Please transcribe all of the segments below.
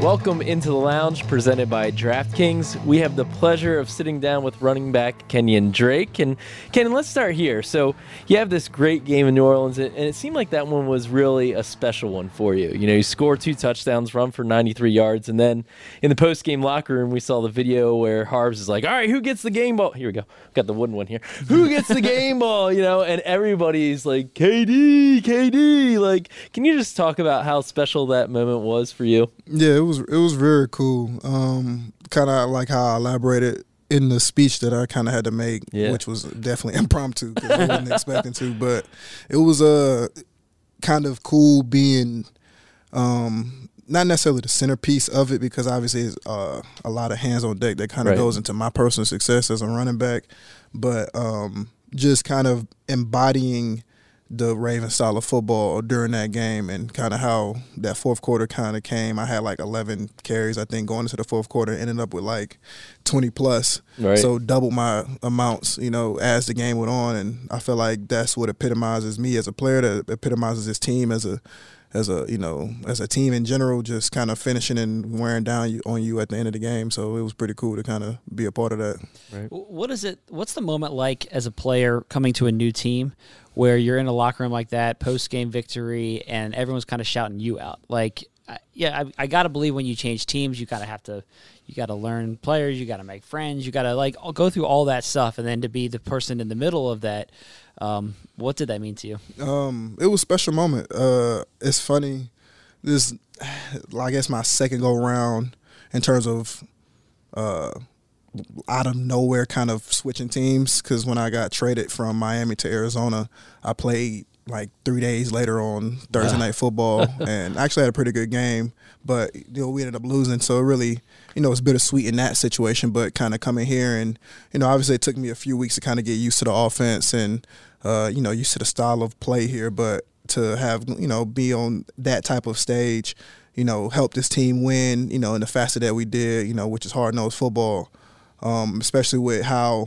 Welcome into the lounge presented by DraftKings. We have the pleasure of sitting down with running back Kenyan Drake. And Kenyan, let's start here. So you have this great game in New Orleans, and it seemed like that one was really a special one for you. You know, you score two touchdowns, run for 93 yards, and then in the post game locker room, we saw the video where Harbs is like, "All right, who gets the game ball?" Here we go. Got the wooden one here. Who gets the game ball? You know, and everybody's like, "KD, KD." Like, can you just talk about how special that moment was for you? Yeah, it was it was very cool. Um, kind of like how I elaborated in the speech that I kind of had to make, Yeah. which was definitely impromptu because I wasn't expecting to. But it was a uh, kind of cool being um, not necessarily the centerpiece of it because obviously it's uh, a lot of hands on deck that kind of Right. goes into my personal success as a running back, but um, just kind of embodying the Raven style of football during that game and kind of how that fourth quarter kind of came. I had like 11 carries, I think, going into the fourth quarter, ended up with like 20 plus. Right. So double my amounts, you know, as the game went on, and I feel like that's what epitomizes me as a player. That epitomizes this team as a as a you know as a team in general, just kind of finishing and wearing down you, on you at the end of the game. So it was pretty cool to kind of be a part of that. right. What is it? What's the moment like as a player coming to a new team where you're in a locker room like that, post game victory, and everyone's kind of shouting you out? Like, yeah, I, I got to believe when you change teams, you got to have to, you got to learn players, you got to make friends, you got to like go through all that stuff, and then to be the person in the middle of that, um, what did that mean to you? Um, it was a special moment. Uh, it's funny. This, I guess, my second go round in terms of uh, out of nowhere kind of switching teams. Because when I got traded from Miami to Arizona, I played like three days later on Thursday night football, and actually had a pretty good game. But you know, we ended up losing, so it really, you know, it's bittersweet in that situation. But kind of coming here, and you know, obviously it took me a few weeks to kind of get used to the offense and uh, you know, used to the style of play here. But to have you know be on that type of stage, you know, help this team win, you know, in the facet that we did, you know, which is hard nosed football, um, especially with how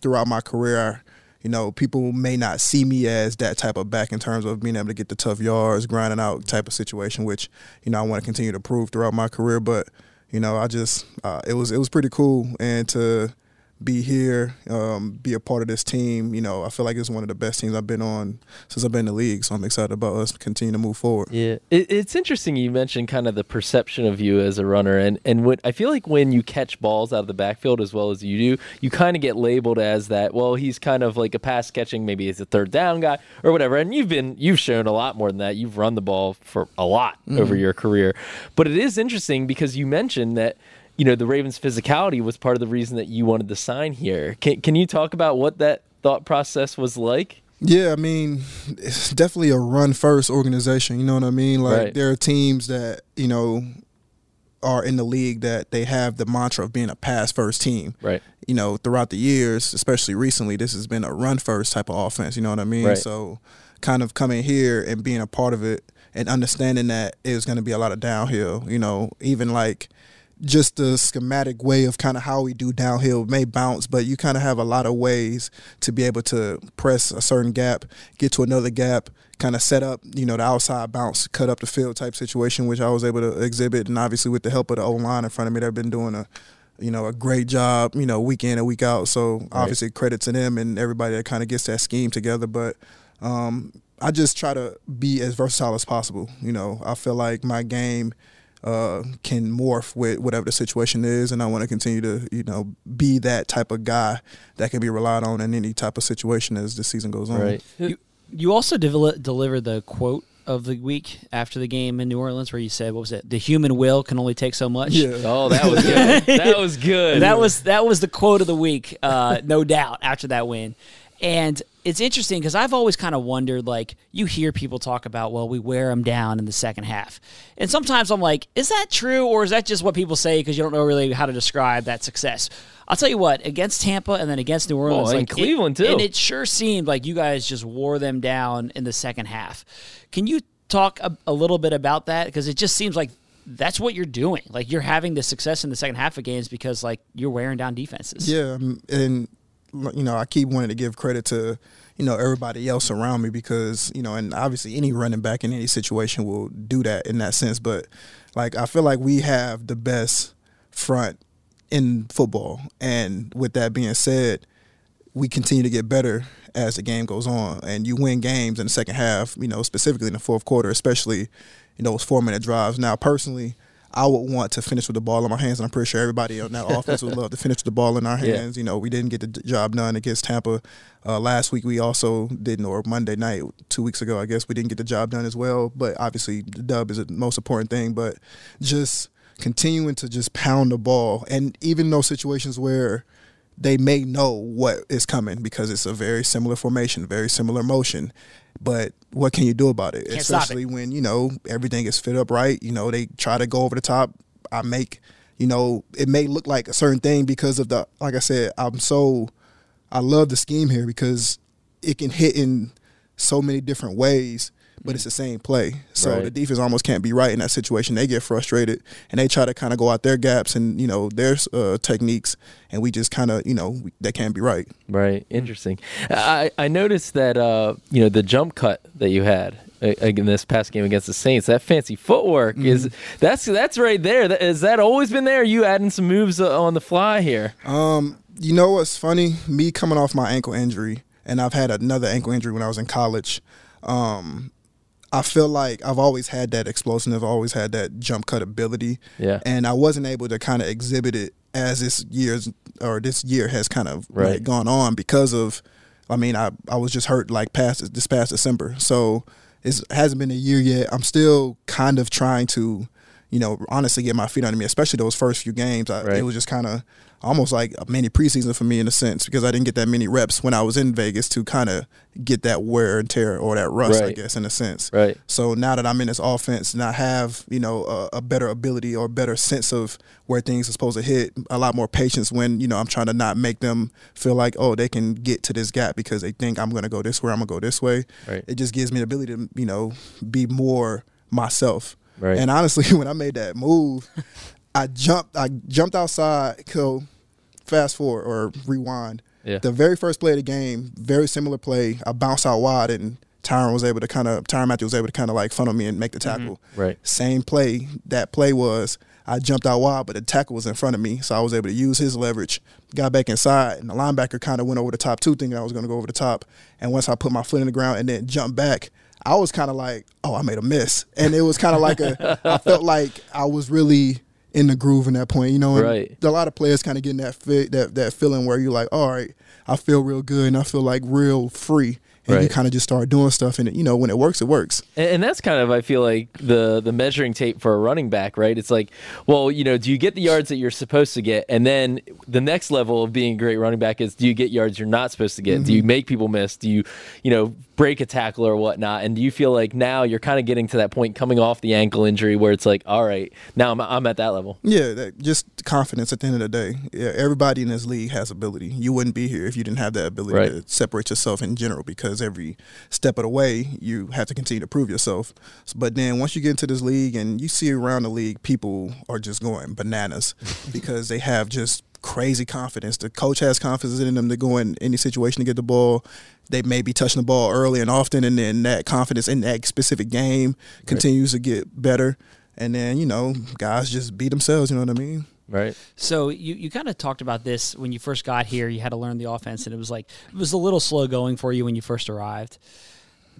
throughout my career. You know, people may not see me as that type of back in terms of being able to get the tough yards, grinding out type of situation, which you know I want to continue to prove throughout my career. But you know, I just uh, it was it was pretty cool, and to be here, um, be a part of this team. You know, I feel like it's one of the best teams I've been on since I've been in the league. So I'm excited about us continuing to move forward. Yeah, it, it's interesting. You mentioned kind of the perception of you as a runner, and and what I feel like when you catch balls out of the backfield as well as you do, you kind of get labeled as that. Well, he's kind of like a pass catching, maybe he's a third down guy or whatever. And you've been you've shown a lot more than that. You've run the ball for a lot over your career, but it is interesting because you mentioned that. You know, the Ravens' physicality was part of the reason that you wanted to sign here. Can, can you talk about what that thought process was like? Yeah, I mean, it's definitely a run first organization. You know what I mean? Like Right. there are teams that you know are in the league that they have the mantra of being a pass first team. Right. You know, throughout the years, especially recently, this has been a run first type of offense. You know what I mean? Right. So, kind of coming here and being a part of it and understanding that it's going to be a lot of downhill. You know, even like just the schematic way of kind of how we do downhill may bounce, but you kind of have a lot of ways to be able to press a certain gap, get to another gap, kind of set up, you know, the outside bounce, cut up the field type situation, which I was able to exhibit, and obviously with the help of the O line in front of me, they've been doing a you know, a great job, you know, week in and week out. So obviously credit to them and everybody that kind of gets that scheme together. But um, I just try to be as versatile as possible. You know, I feel like my game uh, can morph with whatever the situation is, and I want to continue to you know be that type of guy that can be relied on in any type of situation as the season goes on. Right. You, you also devel- delivered the quote of the week after the game in New Orleans, where you said, "What was it? The human will can only take so much." Yeah. Oh, that was good. that was good. that was that was the quote of the week, uh, no doubt. After that win, and it's interesting because I've always kind of wondered, like you hear people talk about, well, we wear them down in the second half, and sometimes I'm like, is that true or is that just what people say because you don't know really how to describe that success? I'll tell you what, against Tampa and then against New Orleans, oh, and like it- Cleveland, too. and it sure seemed like you guys just wore them down in the second half. Can you talk a, a little bit about that because it just seems like that's what you're doing. Like you're having the success in the second half of games because like you're wearing down defenses. Yeah, and you know, I keep wanting to give credit to you know everybody else around me because you know, and obviously any running back in any situation will do that in that sense. But like, I feel like we have the best front in football, and with that being said, we continue to get better as the game goes on, and you win games in the second half. You know, specifically in the fourth quarter, especially in those four minute drives. Now, personally. I would want to finish with the ball in my hands, and I'm pretty sure everybody on that offense would love to finish with the ball in our Yeah. hands. You know, we didn't get the job done against Tampa uh, last week. We also didn't, or Monday night, two weeks ago, I guess we didn't get the job done as well. But obviously, the dub is the most important thing. But just continuing to just pound the ball, and even those situations where they may know what is coming because it's a very similar formation, very similar motion. But what can you do about it? Can't stop it. Especially when you know everything is fit up right. You know they try to go over the top. I make you know it may look like a certain thing because of the like I said. I'm so I love the scheme here because it can hit in so many different ways, but it's the same play. So Right. the defense almost can't be right in that situation. They get frustrated and they try to kind of go out their gaps and you know their uh, techniques, and we just kind of you know we, they can't be right. Right. Interesting. I, I noticed that uh, you know the jump cut that you had uh, in this past game against the Saints. That fancy footwork is that's that's right there. That, has that always been there? Are you adding some moves uh, on the fly here? Um, you know what's funny? Me coming off my ankle injury, and I've had another ankle injury when I was in college. Um, I feel like I've always had that explosive, always had that jump cut ability. Yeah. And I wasn't able to kind of exhibit it as this year's or this year has kind of like, gone on because of, I mean, I I was just hurt like past this past December, so it hasn't been a year yet. I'm still kind of trying to, you know, honestly get my feet under me, especially those first few games. I, Right. It was just kind of almost like a mini preseason for me in a sense because I didn't get that many reps when I was in Vegas to kind of get that wear and tear or that rust, I guess, in a sense. Right. So now that I'm in this offense and I have, you know, a, a better ability or better sense of where things are supposed to hit, a lot more patience when, you know, I'm trying to not make them feel like, oh, they can get to this gap because they think I'm going to go this way, I'm going to go this way. Right. It just gives me the ability to, you know, be more myself. Right. And honestly, when I made that move, I jumped I jumped outside, so fast forward or rewind. Yeah. The very first play of the game, very similar play. I bounced out wide and Tyrann was able to kind of Tyrann Mathieu was able to kind of like funnel me and make the mm-hmm. tackle. Right. Same play. That play was I jumped out wide, but the tackle was in front of me, so I was able to use his leverage. Got back inside, and the linebacker kind of went over the top too, thinking I was going to go over the top. And once I put my foot in the ground and then jumped back, I was kind of like, "Oh, I made a miss," and it was kind of like a. I felt like I was really in the groove in that point, you know. And Right. A lot of players kind of getting that fi- that that feeling where you're like, "All right, I feel real good, and I feel like real free." And you kind of just start doing stuff, and you know when it works, it works. And, and that's kind of, I feel like the the measuring tape for a running back, right? It's like, well, you know, do you get the yards that you're supposed to get, and then the next level of being a great running back is, do you get yards you're not supposed to get? Do you mm-hmm. make people miss? Do you, you know, break a tackle or whatnot? And do you feel like now you're kind of getting to that point, coming off the ankle injury, where it's like, all right, now I'm I'm at that level. Yeah, that, just confidence at the end of the day. Yeah, everybody in this league has ability. You wouldn't be here if you didn't have that ability Right. to separate yourself in general because every step of the way you have to continue to prove yourself. But then once you get into this league and you see around the league, people are just going bananas because they have just crazy confidence. The coach has confidence in them to go in any situation to get the ball. They may be touching the ball early and often, and then that confidence in that specific game continues to get better. And then, you know, guys just beat themselves, you know what I mean? Right. So you, you kind of talked about this when you first got here. You had to learn the offense, and it was like it was a little slow going for you when you first arrived.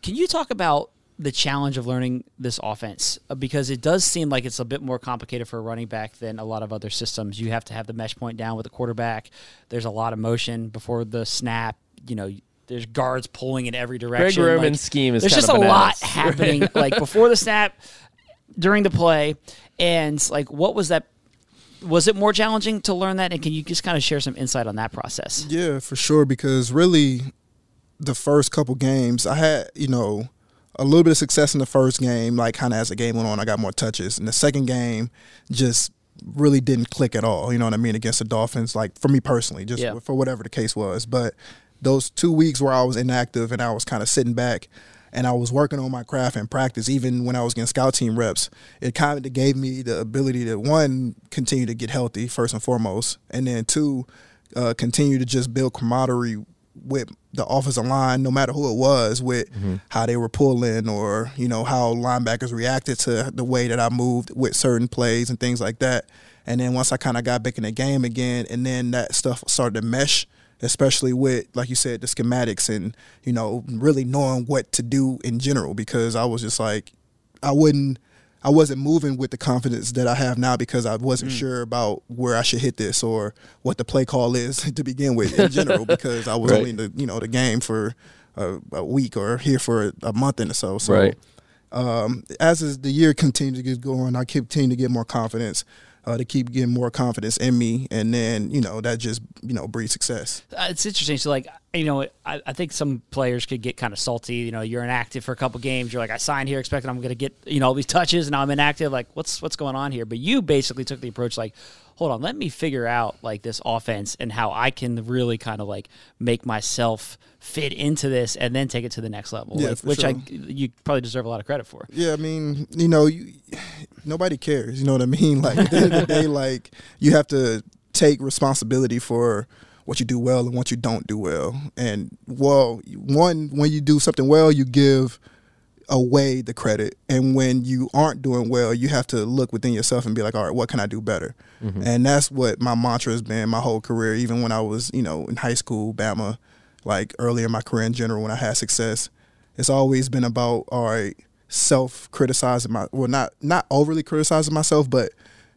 Can you talk about the challenge of learning this offense uh, because it does seem like it's a bit more complicated for a running back than a lot of other systems. You have to have the mesh point down with the quarterback. There's a lot of motion before the snap. You know, there's guards pulling in every direction. Greg Roman's Like, scheme is there's kind just of a lot bananas. happening like before the snap, during the play, and like what was that? Was it more challenging to learn that? And can you just kind of share some insight on that process? Yeah, for sure. Because really, the first couple games, I had you know a little bit of success in the first game. Like kind of as the game went on, I got more touches. And the second game, just really didn't click at all. You know what I mean? Against the Dolphins, like for me personally, just Yeah. for whatever the case was. But those two weeks where I was inactive and I was kind of sitting back. And I was working on my craft in practice, even when I was getting scout team reps. It kind of gave me the ability to one continue to get healthy first and foremost, and then two, uh, continue to just build camaraderie with the offensive line, no matter who it was, with mm-hmm. how they were pulling or you know how linebackers reacted to the way that I moved with certain plays and things like that. And then once I kind of got back in the game again, and then that stuff started to mesh, especially with like you said the schematics and you know really knowing what to do in general because I was just like I wouldn't I wasn't moving with the confidence that I have now because I wasn't sure about where I should hit this or what the play call is to begin with in general because I was Right. only in the you know the game for a, a week or here for a month and so. So Right. um, as the year continues to get going, I continue to get more confidence. Uh, to keep getting more confidence in me, and then you know that just you know breeds success. Uh, it's interesting. So, like, you know, I, I think some players could get kind of salty. You know, you're inactive for a couple games. You're like, I signed here expecting I'm going to get, you know, all these touches, and now I'm inactive. Like, what's what's going on here? But you basically took the approach like, hold on, let me figure out like this offense and how I can really kind of like make myself fit into this, and then take it to the next level. Yeah, like, which I you probably deserve a lot of credit for. Yeah, I mean, you know, you, nobody cares. You know what I mean? Like at the end of the day, like you have to take responsibility for what you do well and what you don't do well. And well, one when you do something well, you give away the credit, and when you aren't doing well, you have to look within yourself and be like, all right, what can I do better? Mm-hmm. And that's what my mantra has been my whole career. Even when I was, you know, in high school, Bama, like earlier in my career in general, when I had success, it's always been about all right self criticizing my well not not overly criticizing myself but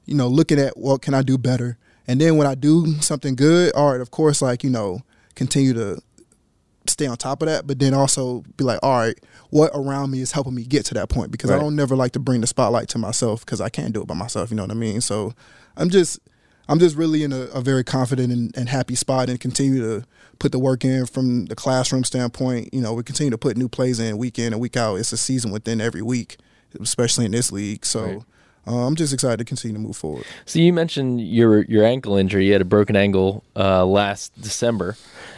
you know looking at what can i do better and then when i do something good all right of course like you know continue to stay on top of that but then also be like all right what around me is helping me get to that point? Because i don't never like to bring the spotlight to myself because i can't do it by myself you know what i mean? So i'm just i'm just really in a, a very confident and, and happy spot and continue to put the work in from the classroom standpoint. You know we continue to put new plays in week in and week out. It's a season within every week especially in this league. So Right. Uh, i'm just excited to continue to move forward So you mentioned your your ankle injury. You had a broken ankle uh, last December,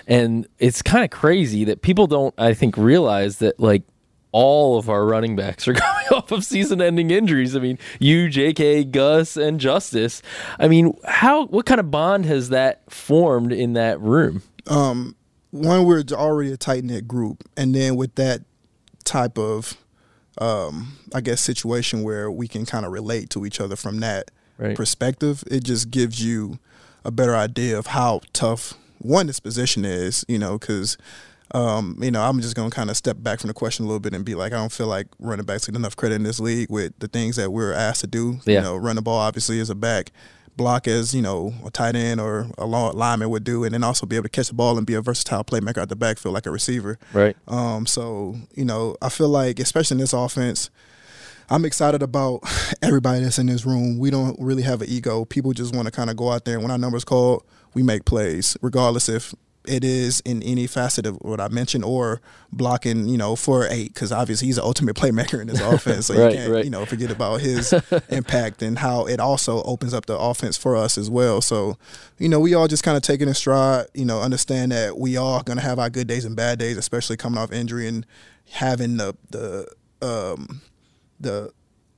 and it's kind of crazy that people don't, I think, realize that like all of our running backs are coming off of season-ending injuries. I mean, you, J.K., Gus, and Justice. I mean, how what kind of bond has that formed in that room? um, one we're already a tight knit group, and then with that type of, um, I guess, situation where we can kind of relate to each other from that Right. perspective, it just gives you a better idea of how tough one this position is. You know, because. Um, you know, I'm just gonna kind of step back from the question a little bit and be like, I don't feel like running backs get enough credit in this league with the things that we're asked to do. Yeah. You know, run the ball obviously as a back, block as you know a tight end or a long lineman would do, and then also be able to catch the ball and be a versatile playmaker at the backfield like a receiver. Right. Um, so you know, I feel like especially in this offense, I'm excited about everybody that's in this room. We don't really have an ego. People just want to kind of go out there and when our number's called, we make plays, regardless if it is in any facet of what I mentioned or blocking, you know, for eight, because obviously he's the ultimate playmaker in this offense. So Right, you can't, right. you know, forget about his impact and how it also opens up the offense for us as well. So, you know, we all just kind of take it in stride, you know, understand that we are going to have our good days and bad days, especially coming off injury and having the, the, um, the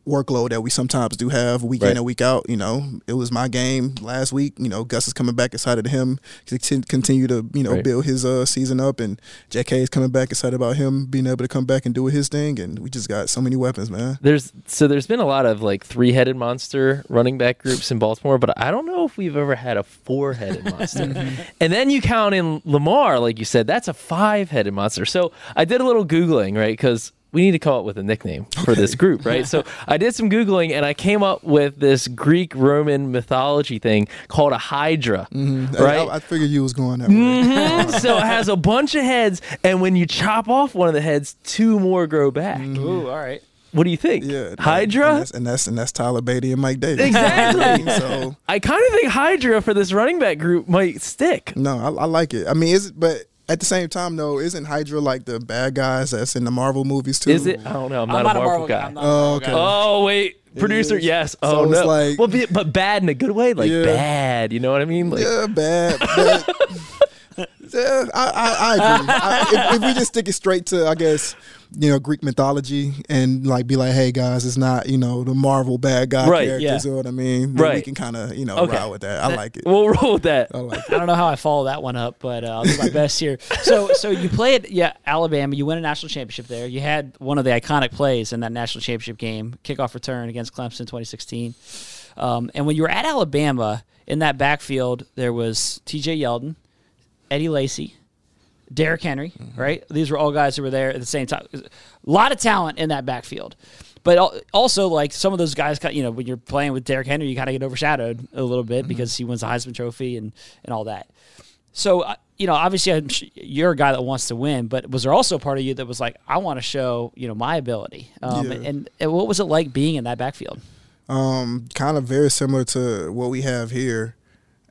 workload that we sometimes do have week Right. in and week out. You know, it was my game last week. You know, Gus is coming back, excited to him to continue to you know Right. build his uh, season up, and J.K. is coming back, excited about him being able to come back and do his thing. And we just got so many weapons, man. There's so there's been a lot of like three-headed monster running back groups in Baltimore, but I don't know if we've ever had a four-headed monster. and then you count in Lamar, like you said, that's a five-headed monster. So I did a little googling, right? Because we need to come up with a nickname for this group, right? so I did some googling and I came up with this Greek Roman mythology thing called a Hydra, Mm-hmm. right? I, I figured you was going that way. Mhm. so it has a bunch of heads, and when you chop off one of the heads, two more grow back. Ooh, all right. What do you think? Mm-hmm. Yeah, Hydra. and that's, and that's and that's Tyler Beatty and Mike Davis. Exactly. so I kind of think Hydra for this running back group might stick. no, I, I like it. I mean, is it? But at the same time, though, isn't Hydra like the bad guys that's in the Marvel movies too? Is it? I don't know. I'm not, I'm a Marvel, guy. I'm not a Oh, Marvel okay. guy. Oh wait, producer. is. Yes. Oh it's no. like- well, be, but bad in a good way. Like Yeah. bad. You know what I mean? Like, yeah, bad. But, yeah, I, I, I agree. I, if, if we just stick it straight to, I guess, you know, Greek mythology and like be like, hey guys, it's not you know the Marvel bad guy Right, characters. yeah. You know what I mean? Then We can kind of you know Okay. ride with that. I like it. We'll roll with that. I like it. I don't know how I follow that one up, but uh, I'll do my best here. So, so you played, yeah, Alabama. You win a national championship there. You had one of the iconic plays in that national championship game, kickoff return against Clemson, 2016. Um, and when you were at Alabama, in that backfield, there was T.J. Yeldon, Eddie Lacy, Derrick Henry. Right, these were all guys who were there at the same time. A lot of talent in that backfield. But also, like some of those guys, you know, when you're playing with Derrick Henry, you kind of get overshadowed a little bit because he wins the Heisman Trophy and and all that. So, uh, you know, obviously, I'm sh- you're a guy that wants to win, but was there also a part of you that was like, I want to show, you know, my ability? Um, Yeah. and, and what was it like being in that backfield? um, kind of very similar to what we have here.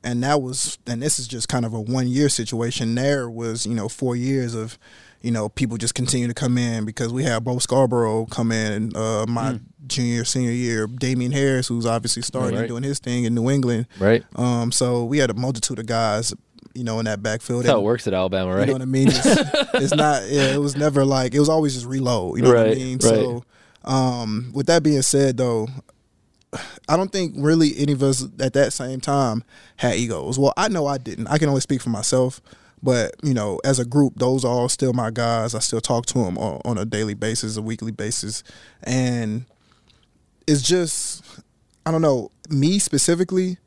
And that was, and this is just kind of a one year situation. There was, you know, four years of, you know, people just continue to come in because we had Bo Scarborough come in uh, my junior, senior year. Damien Harris, who's obviously starting Right. doing his thing in New England. Right. Um, so we had a multitude of guys, you know, in that backfield. That's how it works at Alabama, right? you know what I mean? It's, it's not. Yeah, it was never like it was always just reload. You know what I mean? right. So, um, with that being said, though, I don't think really any of us at that same time had egos. Well, I know I didn't. I can only speak for myself. But you know, as a group, those are all still my guys. I still talk to them on, on a daily basis, a weekly basis, and it's just I don't know me specifically.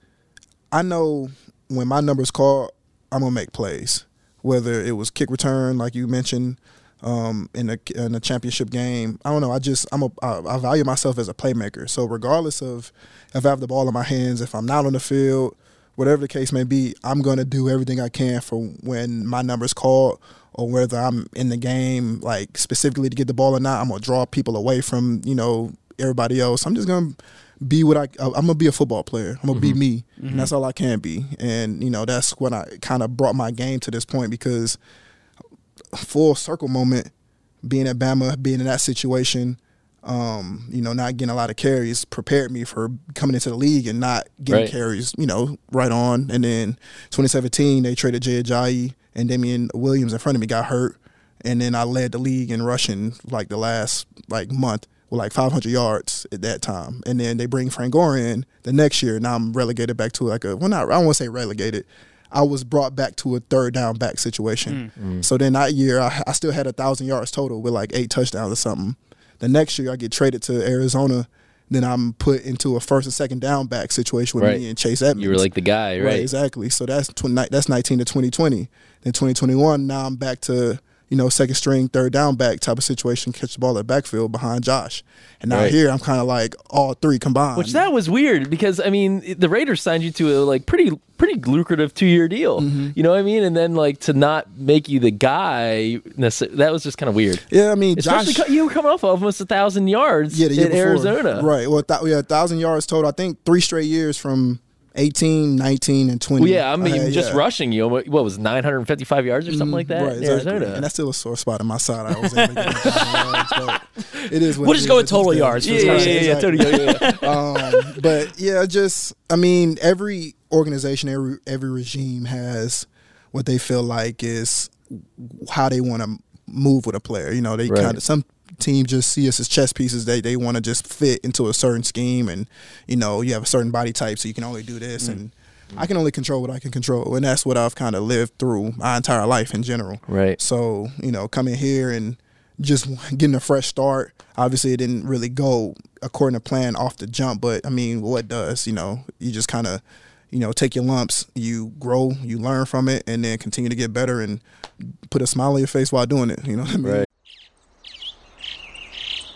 I know when my number's called, I'm gonna make plays. Whether it was kick return, like you mentioned, um, in a in a championship game, I don't know. I just I'm a I, I value myself as a playmaker. So regardless of if I have the ball in my hands, if I'm not on the field, whatever the case may be, I'm gonna do everything I can for when my number's called. Or whether I'm in the game, like specifically to get the ball or not, I'm gonna draw people away from you know everybody else. I'm just gonna be what I uh, I'm gonna be a football player. I'm gonna be mm-hmm. me, and that's all I can be. And you know that's what I kind of brought my game to this point because full circle moment, being at Bama, being in that situation, um, you know, not getting a lot of carries prepared me for coming into the league and not getting Right. carries, you know, right on. And then 2017, they traded Jay Ajayi and Damien Williams in front of me got hurt. And then I led the league in rushing like the last like month with like 500 yards at that time. And then they bring Frank Gore in the next year. Now I'm relegated back to like a well, not I don't want to say relegated. I was brought back to a third down back situation. Mm. Mm. So then that year I, I still had a thousand yards total with like eight touchdowns or something. The next year I get traded to Arizona. Then I'm put into a first and second down back situation with Right. me and Chase Edmonds. You were like the guy, right? exactly. So that's tw- that's 19 to 2020. Then 2021, now I'm back to you know second string, third down back type of situation, catch the ball at backfield behind Josh. And now Right. here I'm kind of like all three combined. Which that was weird because I mean the Raiders signed you to a like pretty pretty lucrative two year deal. Mm-hmm. You know what I mean? And then like to not make you the guy that was just kind of weird. yeah, I mean Especially Josh. you were coming off almost a thousand yards yeah, the year in before. Arizona. Right. Well, th- yeah, thousand yards total. I think three straight years from 18, 19, and 20. Well, yeah, I mean, had, just yeah. rushing you. What what was 955 yards or something like that. Right, exactly. Arizona? And that's still a sore spot on my side. I was able to get 1,000 yards, it is what We'll it just is go with total yards yeah, yeah, yeah, yeah. Yeah, yeah. um, but yeah, just I mean, every organization, every every regime has what they feel like is how they want to move with a player. You know, they Right. kind of some teams just see us as chess pieces. They they want to just fit into a certain scheme, and you know, you have a certain body type, so you can only do this mm. and. I can only control what I can control, and that's what I've kind of lived through my entire life in general. Right. So you know, coming here and just getting a fresh start. Obviously, it didn't really go according to plan off the jump, but I mean, what does? You know, you just kind of, you know, take your lumps, you grow, you learn from it, and then continue to get better and put a smile on your face while doing it. You know what I mean? Right.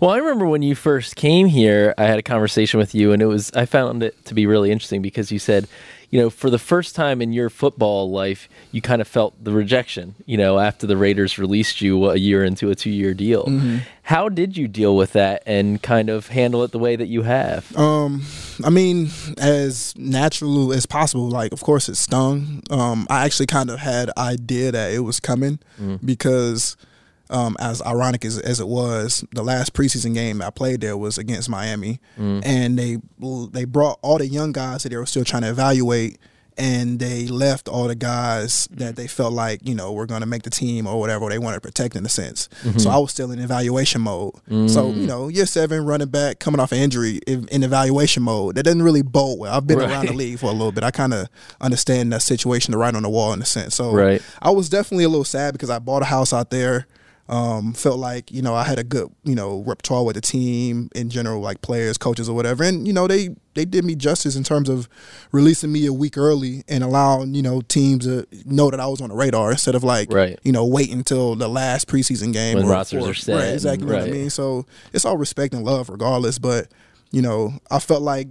Well, I remember when you first came here, I had a conversation with you, and it was I found it to be really interesting because you said, you know, for the first time in your football life, you kind of felt the rejection, you know, after the Raiders released you a year into a two year deal. Mm-hmm. How did you deal with that and kind of handle it the way that you have? Um, I mean, as natural as possible. Like, of course, it stung. Um, I actually kind of had idea that it was coming because, um, as ironic as, as it was, the last preseason game I played there was against Miami, mm. and they they brought all the young guys that they were still trying to evaluate. And they left all the guys that they felt like you know were going to make the team or whatever they wanted to protect in a sense. Mm-hmm. So I was still in evaluation mode. So mm. you know, year seven running back coming off an injury in, in evaluation mode that doesn't really bode well. I've been around the league for a little bit. I kind of understand that situation, the right on the wall in a sense. So Right. I was definitely a little sad because I bought a house out there. Um, felt like you know I had a good you know repertoire with the team in general, like players, coaches, or whatever. And you know they they did me justice in terms of releasing me a week early and allowing you know teams to know that I was on the radar instead of like Right. you know waiting until the last preseason game When or- rosters or- are set Right, exactly what I mean. So it's all respect and love regardless. But you know I felt like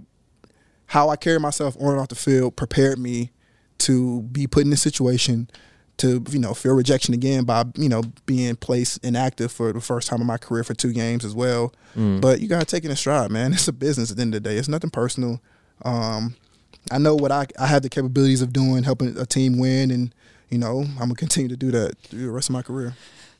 how I carried myself on and off the field prepared me to be put in this situation to you know feel rejection again by you know being placed inactive for the first time in my career for two games as well. But you gotta take it in a stride, man. It's a business at the end of the day. It's nothing personal. Um, I know what I I have the capabilities of doing, helping a team win, and you know I'm gonna continue to do that through the rest of my career.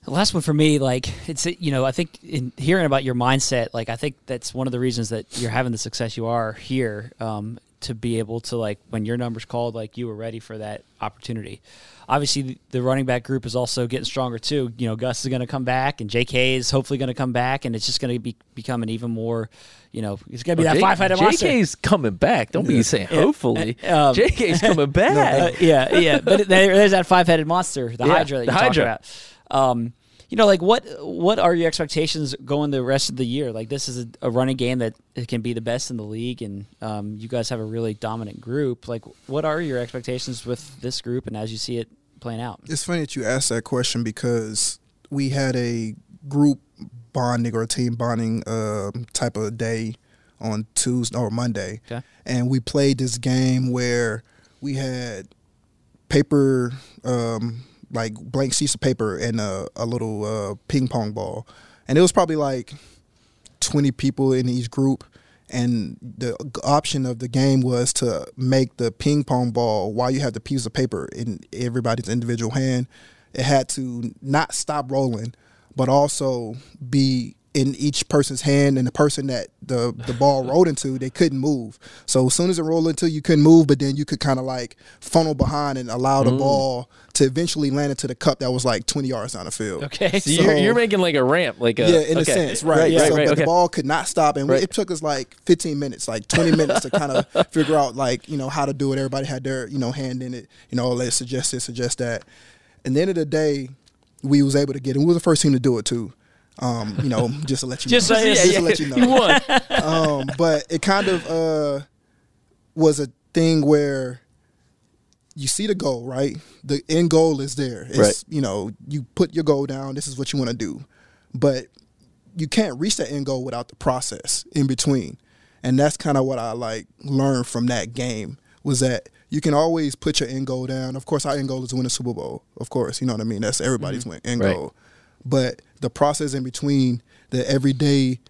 The last one for me, like it's you know, I think in hearing about your mindset, like I think that's one of the reasons that you're having the success you are here. Um, to be able to like when your numbers called, like you were ready for that opportunity. Obviously, the- running back group is also getting stronger too. You know, Gus is going to come back, and J.K. is hopefully going to come back, and it's just going to be become an even more, you know, it's going to be that five headed monster. JK's coming back. Don't be saying hopefully. Um, JK's coming back. Uh, yeah, yeah. But there's that five headed monster, the Yeah, Hydra that the you talked Hydra. about. Um, you know, like what what are your expectations going the rest of the year? Like this is a, a running game that it can be the best in the league, and um, you guys have a really dominant group. Like, what are your expectations with this group, and as you see it playing out? It's funny that you asked that question because we had a group bonding or team bonding um type of day on Tuesday or Monday, Okay. and we played this game where we had paper, um, like blank sheets of paper and a, a little uh, ping pong ball, and it was probably like twenty people in each group. And the option of the game was to make the ping pong ball while you have the piece of paper in everybody's individual hand. It had to not stop rolling, but also be in each person's hand and the person that the, the ball rolled into, they couldn't move. So as soon as it rolled into, you couldn't move, but then you could kind of like funnel behind and allow the mm. ball to eventually land into the cup that was like 20 yards down the field. Okay. So, you're, you're making like a ramp, like a Yeah, in okay. a sense, right? right, so, right, okay. the ball could not stop, and Right. it took us like 15 minutes, like 20 minutes to kind of figure out, like you know, how to do it. Everybody had their you know hand in it. You know, let's suggest this, suggest that. And the end of the day, we was able to get, and we were the first team to do it too. Um, you know, just to let you Just know, so- Yeah, just yeah, to let you know. You won. um, but it kind of uh, was a thing where you see the goal, right? The end goal is there. It's, Right. You know, you put your goal down. This is what you want to do, but you can't reach that end goal without the process in between. And that's kind of what I like learned from that game was that you can always put your end goal down. Of course, our end goal is to win a Super Bowl. Of course, you know what I mean. That's everybody's win end Right. goal. But the process in between, the everyday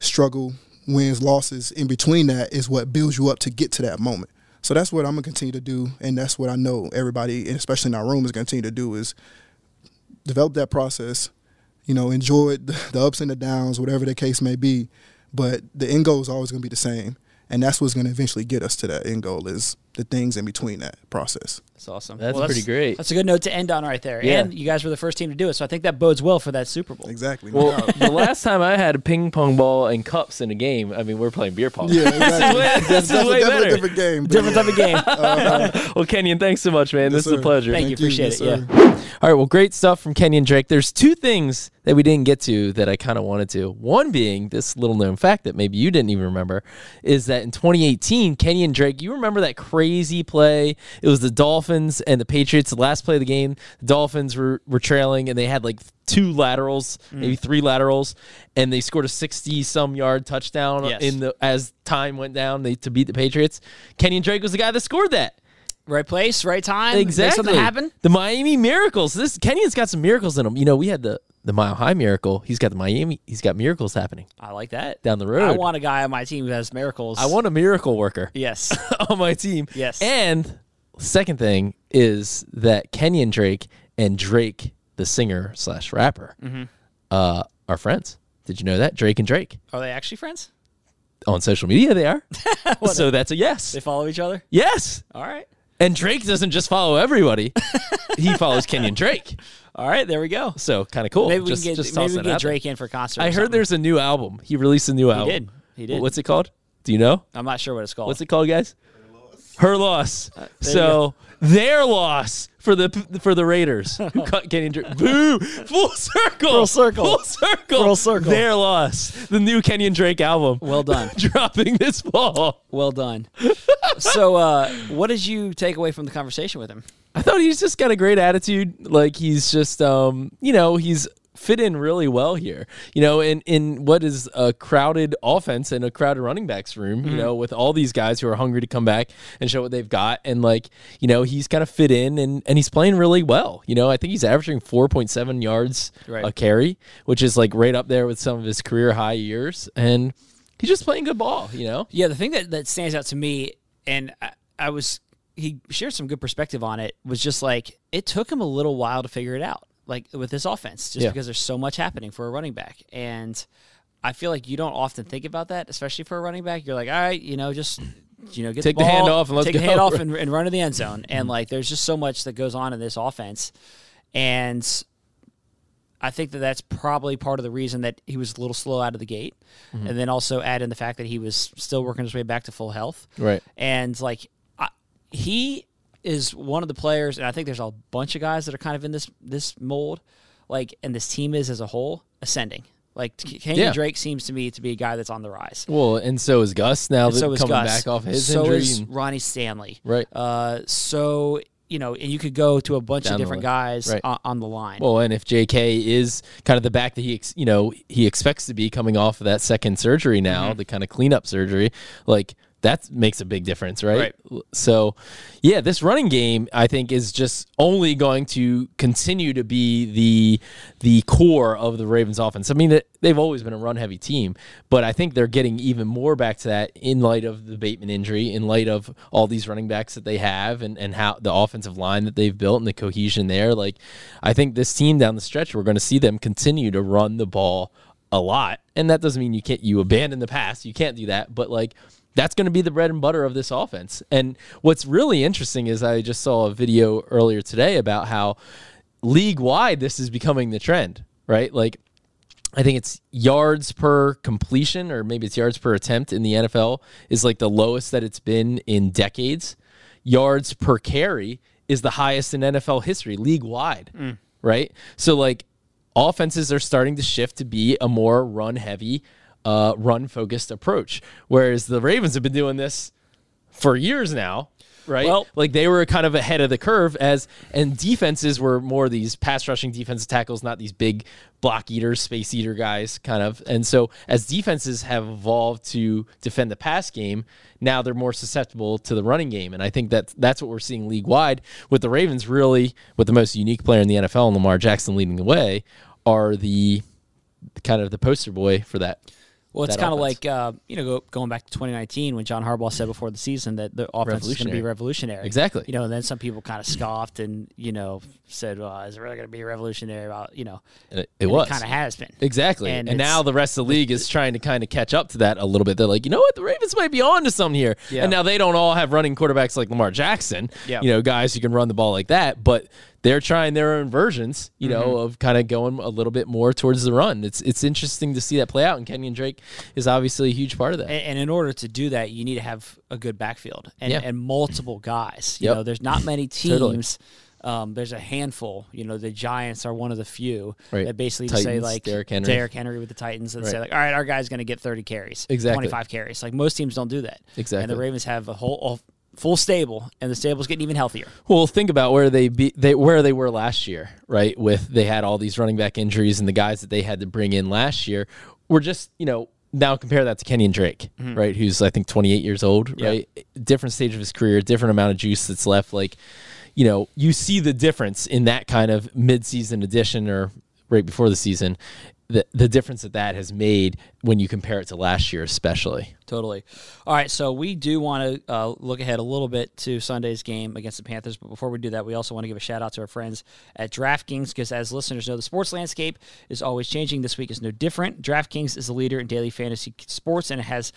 struggle, wins, losses in between that is what builds you up to get to that moment. So that's what I'm gonna continue to do, and that's what I know everybody, and especially in our room, is gonna continue to do is develop that process. You know, enjoy the ups and the downs, whatever the case may be. But the end goal is always gonna be the same, and that's what's gonna eventually get us to that end goal is the things in between that process. That's awesome. That's pretty great. That's a good note to end on right there. Yeah. And you guys were the first team to do it, so I think that bodes well for that Super Bowl. Exactly. no Well, the last time I had a ping pong ball and cups in a game, I mean, we're playing beer pong. Yeah, exactly. way- that's, this is that's way a definitely better. a different game. Different yeah. type of game. Uh, well, Kenyan, thanks so much, man. Yes, this is a pleasure. Thank you. Appreciate Yes, it, sir. All right, well, great stuff from Kenyan Drake. There's two things that we didn't get to that I kind of wanted to. One being this little known fact that maybe you didn't even remember is that in 2018, Kenyan Drake, you remember that crazy play? It was the Dolphins and the Patriots, the last play of the game. The Dolphins were, were trailing and they had like two laterals, mm. maybe three laterals, and they scored a 60 some yard touchdown Yes. in the as time went down they, to beat the Patriots. Kenyan Drake was the guy that scored that. Right place, right time. Exactly. something happen. The Miami Miracles. This Kenyan's got some miracles in him. You know, we had the the Mile High Miracle. He's got the Miami. He's got miracles happening I like that. down the road. I want a guy on my team who has miracles. I want a miracle worker Yes. on my team. Yes. And second thing is that Kenyan Drake and Drake, the singer slash rapper, Mm-hmm. uh, are friends. Did you know that Drake and Drake Are they actually friends? on social media they are? so that's a yes. They follow each other? Yes. All right. And Drake doesn't just follow everybody; he follows Kenyan Drake. All right, there we go. So kind of cool. Maybe we just, can get, just maybe we can get. Drake in for a concert. or I heard something. there's a new album. He released a new album. did. He did. What's it called? Do you know? I'm not sure what it's called. What's it called, guys? Her loss. Uh, so their loss for the for the Raiders who cut Kenyan Drake. Boo! Full circle. Full circle. Full circle. Full circle. Their loss. The new Kenyan Drake album. Well done. Dropping this fall. Well done. so, uh, what did you take away from the conversation with him? I thought he's just got a great attitude. Like he's just, um, you know, he's fit in really well here. You know, in in what is a crowded offense and a crowded running backs room. You mm-hmm. know, with all these guys who are hungry to come back and show what they've got, and like, you know, he's kind of fit in and and he's playing really well. You know, I think he's averaging four point seven yards Right. a carry, which is like right up there with some of his career high years, and he's just playing good ball. You know. Yeah, the thing that, that stands out to me, and I, I was, he shared some good perspective on it, was just like, it took him a little while to figure it out, like with this offense, just Yeah. because there's so much happening for a running back. And I feel like you don't often think about that, especially for a running back. You're like, all right, you know, just. You know, get Take the, the hand off and let's take the hand off and, and run to the end zone. And like, there's just so much that goes on in this offense, and I think that that's probably part of the reason that he was a little slow out of the gate, Mm-hmm. and then also add in the fact that he was still working his way back to full health. Right. And like, I, he is one of the players, and I think there's a bunch of guys that are kind of in this this mold, like, and this team is as a whole ascending. Like Kenyan Yeah. Drake seems to me to be a guy that's on the rise. Well, and so is Gus now that so is coming Gus. back off his so injury. is and- Ronnie Stanley. Right. Uh, so you know, and you could go to a bunch Down of different guys Right. on, on the line. Well, and if J.K. is kind of the back that he, ex- you know, he expects to be coming off of that second surgery now, Mm-hmm. the kind of cleanup surgery, like that makes a big difference, right? So, yeah, this running game I think is just only going to continue to be the the core of the Ravens offense. I mean, they've always been a run heavy team, but I think they're getting even more back to that in light of the Bateman injury, in light of all these running backs that they have, and and how the offensive line that they've built and the cohesion there. Like, I think this team down the stretch, we're going to see them continue to run the ball a lot, and that doesn't mean you can't you abandon the pass. You can't do that, but like that's going to be the bread and butter of this offense. And what's really interesting is I just saw a video earlier today about how league wide this is becoming the trend, right? Like I think it's yards per completion or maybe it's yards per attempt in the NFL is like the lowest that it's been in decades. Yards per carry is the highest in NFL history, league wide, mm. right? So like offenses are starting to shift to be a more run heavy, uh, run focused approach. Whereas the Ravens have been doing this for years now, right? Well- like they were kind of ahead of the curve as and defenses were more these pass rushing defensive tackles, not these big block eaters, space eater guys, kind of. And so as defenses have evolved to defend the pass game, now they're more susceptible to the running game. And I think that that's what we're seeing league wide with the Ravens really with the most unique player in the NFL and Lamar Jackson leading the way are the kind of the poster boy for that. Well, it's kind of like uh, you know go, going back to 2019 when John Harbaugh said before the season that the offense is going to be revolutionary. Exactly. You know, and then some people kind of scoffed and you know said, "Well, is it really going to be revolutionary?" About you know, And it, it and was kind of has been Exactly. And And, now the rest of the league is trying to kind of catch up to that a little bit. They're like, you know what? The Ravens might be on to something here. Yeah. And now they don't all have running quarterbacks like Lamar Jackson, Yeah. you know, guys who can run the ball like that. But they're trying their own versions, you know, Mm-hmm. of kind of going a little bit more towards the run. It's it's interesting to see that play out. And Kenyan Drake is obviously a huge part of that. And, and in order to do that, you need to have a good backfield and, Yeah. and multiple guys. You Yep. know, there's not many Totally. teams. Um, there's a handful. You know, the Giants are one of the few Right. that basically say like Derrick Henry. Derrick Henry with the Titans and say like, all right, our guy's going to get 30 carries, Exactly. 25 carries. Like most teams don't do that. Exactly. And the Ravens have a whole full stable, and the stable's getting even healthier. Well, think about where they be they where they were last year, right? With they had all these running back injuries and the guys that they had to bring in last year were just, you know, now compare that to Kenyan Drake, mm-hmm. right? Who's I think 28 years old, right? Different stage of his career, different amount of juice that's left like you know, you see the difference in that kind of mid-season addition or right before the season. The, the difference that that has made when you compare it to last year, especially. Totally. All right, so we do want to uh, look ahead a little bit to Sunday's game against the Panthers, but before we do that, we also want to give a shout out to our friends at DraftKings because, as listeners know, the sports landscape is always changing. This week is no different. DraftKings is the leader in daily fantasy sports, and it has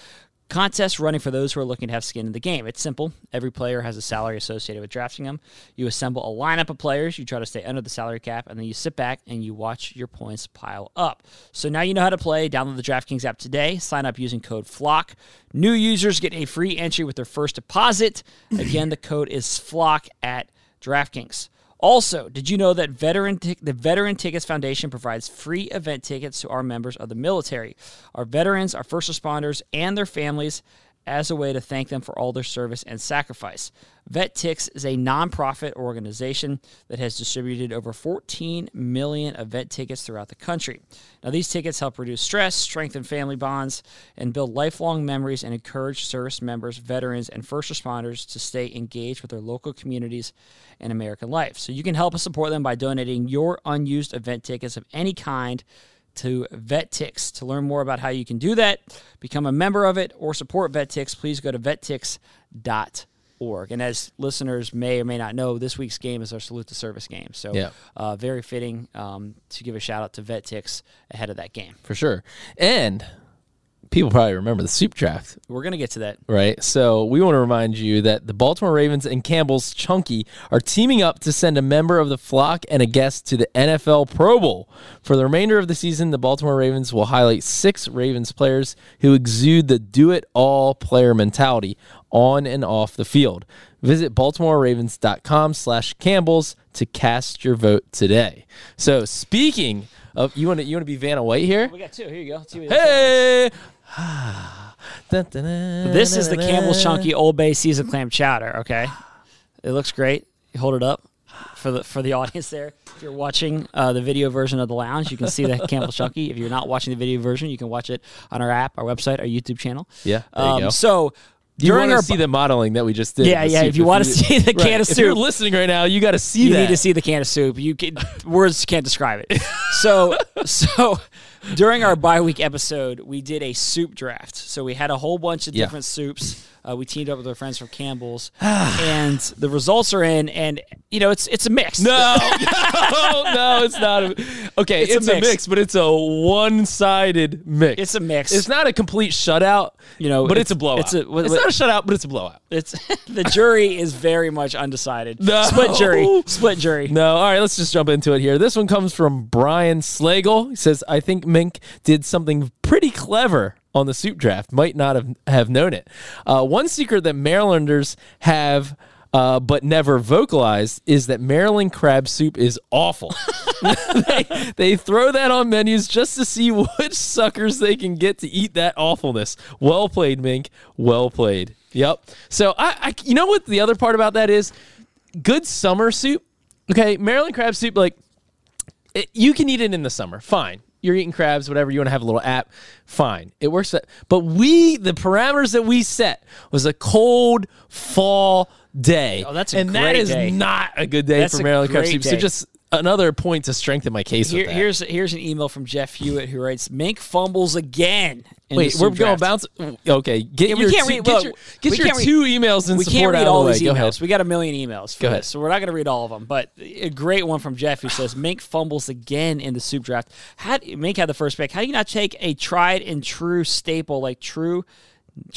contests running for those who are looking to have skin in the game. It's simple. Every player has a salary associated with drafting them. You assemble a lineup of players, you try to stay under the salary cap, and then you sit back and you watch your points pile up. So now you know how to play. Download the DraftKings app today. Sign up using code FLOCK. New users get a free entry with their first deposit. Again, the code is FLOCK at DraftKings. Also, did you know that veteran Tic- the Veteran Tickets Foundation provides free event tickets to our members of the military, our veterans, our first responders, and their families as a way to thank them for all their service and sacrifice. VetTix is a nonprofit organization that has distributed over 14 million event tickets throughout the country. Now, these tickets help reduce stress, strengthen family bonds, and build lifelong memories and encourage service members, veterans, and first responders to stay engaged with their local communities and American life. So you can help us support them by donating your unused event tickets of any kind to VetTix. To learn more about how you can do that, become a member of it, or support VetTix, please go to vettix.org. And as listeners may or may not know, this week's game is our Salute to Service game. So Yeah. uh, very fitting um, to give a shout out to VetTix ahead of that game. For sure. And people probably remember the soup draft. We're going to get to that. right? So we want to remind you that the Baltimore Ravens and Campbell's Chunky are teaming up to send a member of the flock and a guest to the NFL Pro Bowl. For the remainder of the season, the Baltimore Ravens will highlight six Ravens players who exude the do-it-all player mentality on and off the field. Visit baltimoreravens.com slash Campbell's to cast your vote today. So speaking of, you want to you want to be Vanna White here? We got two. Here you go. Let's see what. Hey! This is the Campbell's Chunky Old Bay seasoned clam chowder. Okay, it looks great. You hold it up for the for the audience there. If you're watching uh, the video version of the lounge, you can see the Campbell's Chunky. If you're not watching the video version, you can watch it on our app, our website, our YouTube channel. Yeah, there you Um, go. So You during want our to see the modeling that we just did? Yeah, yeah, if you wanna see the can of If you're soup. listening right now, you got to see you that. need to see the can of soup. You can, words can't describe it. So so during our bye week episode, we did a soup draft. So we had a whole bunch of Yeah. different soups. Uh, we teamed up with our friends from Campbell's, and the results are in. And you know, it's it's a mix. No, no, no, it's not. A, okay, It's it's, a a, mix. mix. but it's a one-sided mix. It's a mix. It's not a complete shutout, You know, but it's- it's, a blowout. it's a- what- it's what- not a shutout, but it's a blowout. It's the jury is very much undecided. No. Split jury. Split jury. No, all right, let's just jump into it here. This one comes from Brian Slagle. He says, I think Mink did something pretty clever on the soup draft. Might not have, have known it. Uh, one secret that Marylanders have. Uh, but never vocalized is that Maryland crab soup is awful. they, they throw that on menus just to see which suckers they can get to eat that awfulness. Well played, Mink. Well played. Yep. So I, I you know what the other part about that is? good summer soup. Okay, Maryland crab soup, like it, you can eat it in the summer. Fine. You're eating crabs, whatever. You want to have a little app. Fine. It works. But we, the parameters that we set was a cold fall day. Oh, that's a and that is day. not a good day That's for Maryland crab soup. So just another point to strengthen my case. Here, with that. here's here's an email from Jeff Hewitt who writes: Mink fumbles again. Wait, we're going draft." bounce. Okay, get Yeah, we your can't two, read- get look, your, get we your can't read- two emails in we support can't read out all of the these. Go emails. ahead. We got a million emails. For Go ahead. this, so we're not going to read all of them. But a great one from Jeff who says Mink fumbles again in the soup draft. How Mink had the first pick? How do you not take a tried and true staple like true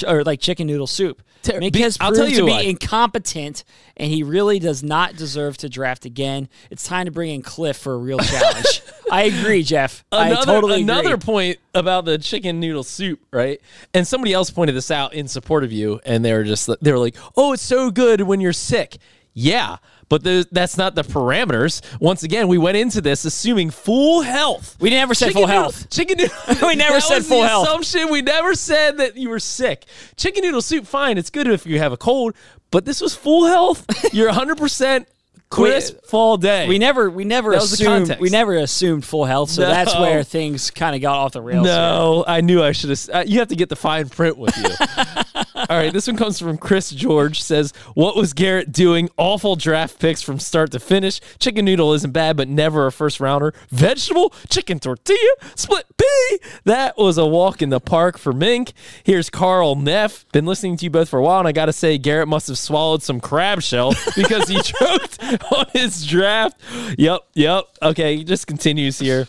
or like chicken noodle soup? Ter- Mink be- has I'll proved tell you to be incompetent, and he really does not deserve to draft again. It's time to bring in Cliff for a real challenge. I agree, Jeff. Another, I totally agree. another point about the chicken noodle soup, right? And somebody else pointed this out in support of you, and they were just they were like, "Oh, it's so good when you're sick." Yeah, but the, that's not the parameters. Once again, we went into this assuming full health. We never said Chicken full noodle- health. Chicken noodle. We never said full health. Assumption. We never said that you were sick. Chicken noodle soup, fine. It's good if you have a cold, but this was full health. You're 100 percent crisp fall day. We never, we never That was the assumed, we never assumed full health. So No. that's where things kind of got off the rails. here. No, I knew I should have. Uh, you have to get the fine print with you. All right, this one comes from Chris George. Says, "What was Garrett doing? Awful draft picks from start to finish. Chicken noodle isn't bad, but never a first rounder. Vegetable, chicken tortilla, split pea. That was a walk in the park for Mink. Here's Carl Neff. Been listening to you both for a while, and I got to say, Garrett must have swallowed some crab shell because he choked on his draft. Yep, yep. Okay, he just continues here."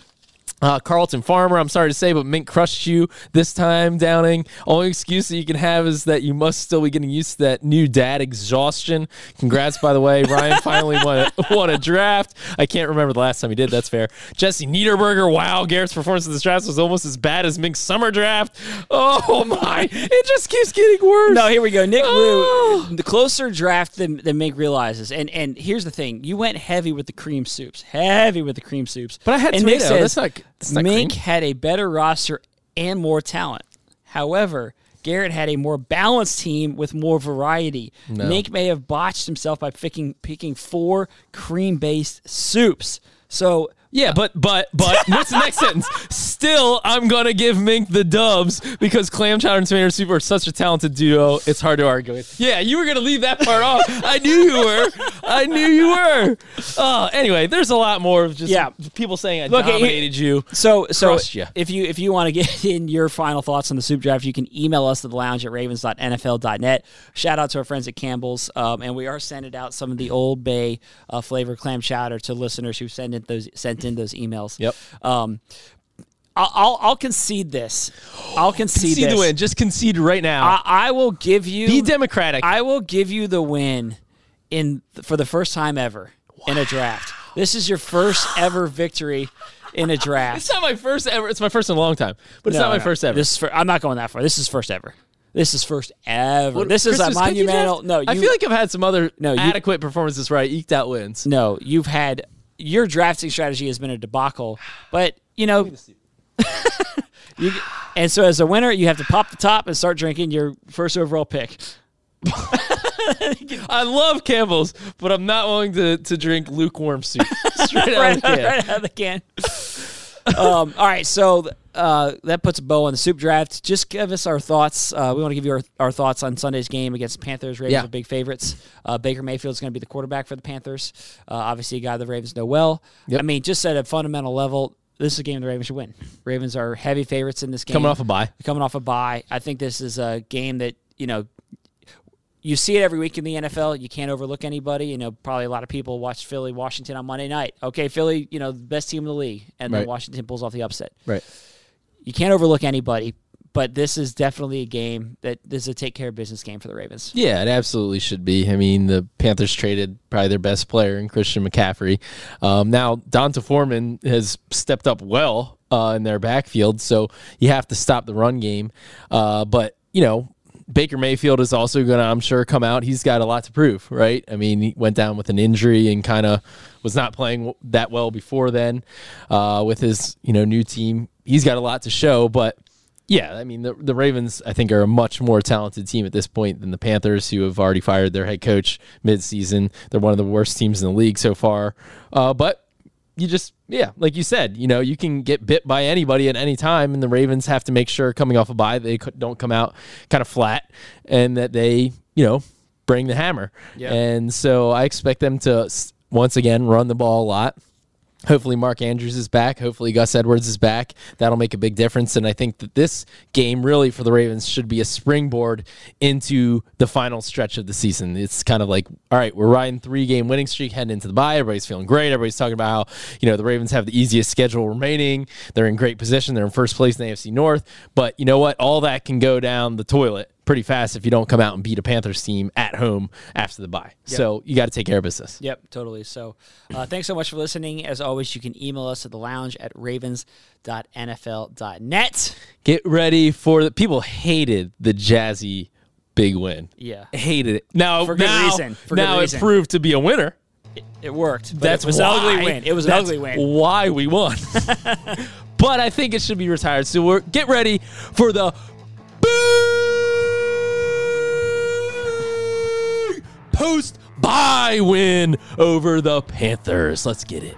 Uh, Carlton Farmer, I'm sorry to say, but Mink crushed you this time, Downing. Only excuse that you can have is that you must still be getting used to that new dad exhaustion. Congrats, by the way. Ryan finally won a, won a draft. I can't remember the last time he did. That's fair. Jesse Niederberger, wow, Garrett's performance in this draft was almost as bad as Mink's summer draft. Oh, my. It just keeps getting worse. No, here we go. Nick Oh. Lou, the closer draft than, than Mink realizes. And and here's the thing: you went heavy with the cream soups, heavy with the cream soups. But I had and Nick tomato. says that's not Mink cream. had a better roster and more talent. However. Garrett had a more balanced team with more variety. Mink may have botched himself by picking picking four cream-based soups. So Yeah, but but but what's the next sentence? Still, I'm gonna give Mink the dubs because clam chowder and tomato soup are such a talented duo. It's hard to argue with. Yeah, you were gonna leave that part off. I knew you were. I knew you were. Uh, anyway, there's a lot more of just Yeah. people saying I Look, it- dominated you. So, so ya. if you if you want to get in your final thoughts on the soup draft, you can email us at the lounge at ravens.nfl.net. Shout out to our friends at Campbell's, um, and we are sending out some of the Old Bay uh, flavor clam chowder to listeners who send in those sent in those emails. Yep. Um, I'll, I'll I'll concede this. I'll concede, Concede the win. Just concede right now. I, I will give you Be democratic. I will give you the win in for the first time ever in a draft. This is your first ever victory in a draft. it's not my first ever. It's my first in a long time, but it's No, not my no. first ever. This is for, I'm not going that far. This is first ever. This is first ever. This is a Christmas monumental. No, you, I feel like I've had some other No, you- adequate performances where I eked out wins. no. You've had your drafting strategy has been a debacle, but you know. you, and so as a winner, you have to pop the top and start drinking your first overall pick. I love Campbell's, but I'm not willing to, to drink lukewarm soup. Straight out right, of the can. right out of the can. Um, all right, so uh, that puts a bow on the soup draft. Just give us our thoughts. Uh, we want to give you our, our thoughts on Sunday's game against the Panthers. Ravens Yeah. are big favorites. Uh, Baker is going to be the quarterback for the Panthers. Uh, obviously, a guy the Ravens know well. Yep. I mean, just at a fundamental level, this is a game the Ravens should win. Ravens are heavy favorites in this game. Coming off a bye. Coming off a bye. I think this is a game that, you know, you see it every week in the NFL. You can't overlook anybody. You know, probably a lot of people watch Philly, Washington on Monday night. Okay, Philly, you know, the best team in the league, and then Washington pulls off the upset. Right. You can't overlook anybody, but this is definitely a game that this is a take care of business game for the Ravens. Yeah, it absolutely should be. I mean, the Panthers traded probably their best player in Christian McCaffrey. Um, now, D'Onta Foreman has stepped up well uh, in their backfield, so you have to stop the run game. Uh, but, you know, Baker Mayfield is also going to, I'm sure, come out. He's got a lot to prove, right? I mean, he went down with an injury and kind of was not playing that well before then uh, with his, you know, new team. He's got a lot to show, but yeah, I mean the the Ravens I think are a much more talented team at this point than the Panthers, who have already fired their head coach midseason. They're one of the worst teams in the league so far. Uh, but you just yeah, like you said, you know you can get bit by anybody at any time, and the Ravens have to make sure coming off a bye they don't come out kind of flat, and that they you know bring the hammer. Yeah. And so I expect them to once again run the ball a lot. Hopefully, Mark Andrews is back. Hopefully, Gus Edwards is back. That'll make a big difference. And I think that this game, really, for the Ravens, should be a springboard into the final stretch of the season. It's kind of like, all right, we're riding three game winning streak heading into the bye. Everybody's feeling great. Everybody's talking about how, you know, the Ravens have the easiest schedule remaining. They're in great position. They're in first place in the AFC North. But you know what? All that can go down the toilet pretty fast if you don't come out and beat a Panthers team at home after the bye. Yep. So you got to take care of business. Yep, totally. So uh, thanks so much for listening. As always, you can email us at the lounge at ravens.nfl.net. Get ready for the people hated the jazzy big win. Yeah. Hated it. Now, for good now, reason. For now good it's proved to be a winner. It, it worked. That's it was why, an ugly win. It was an ugly win. Why we won. but I think it should be retired. So we're get ready for the post bye win over the Panthers. Let's get it.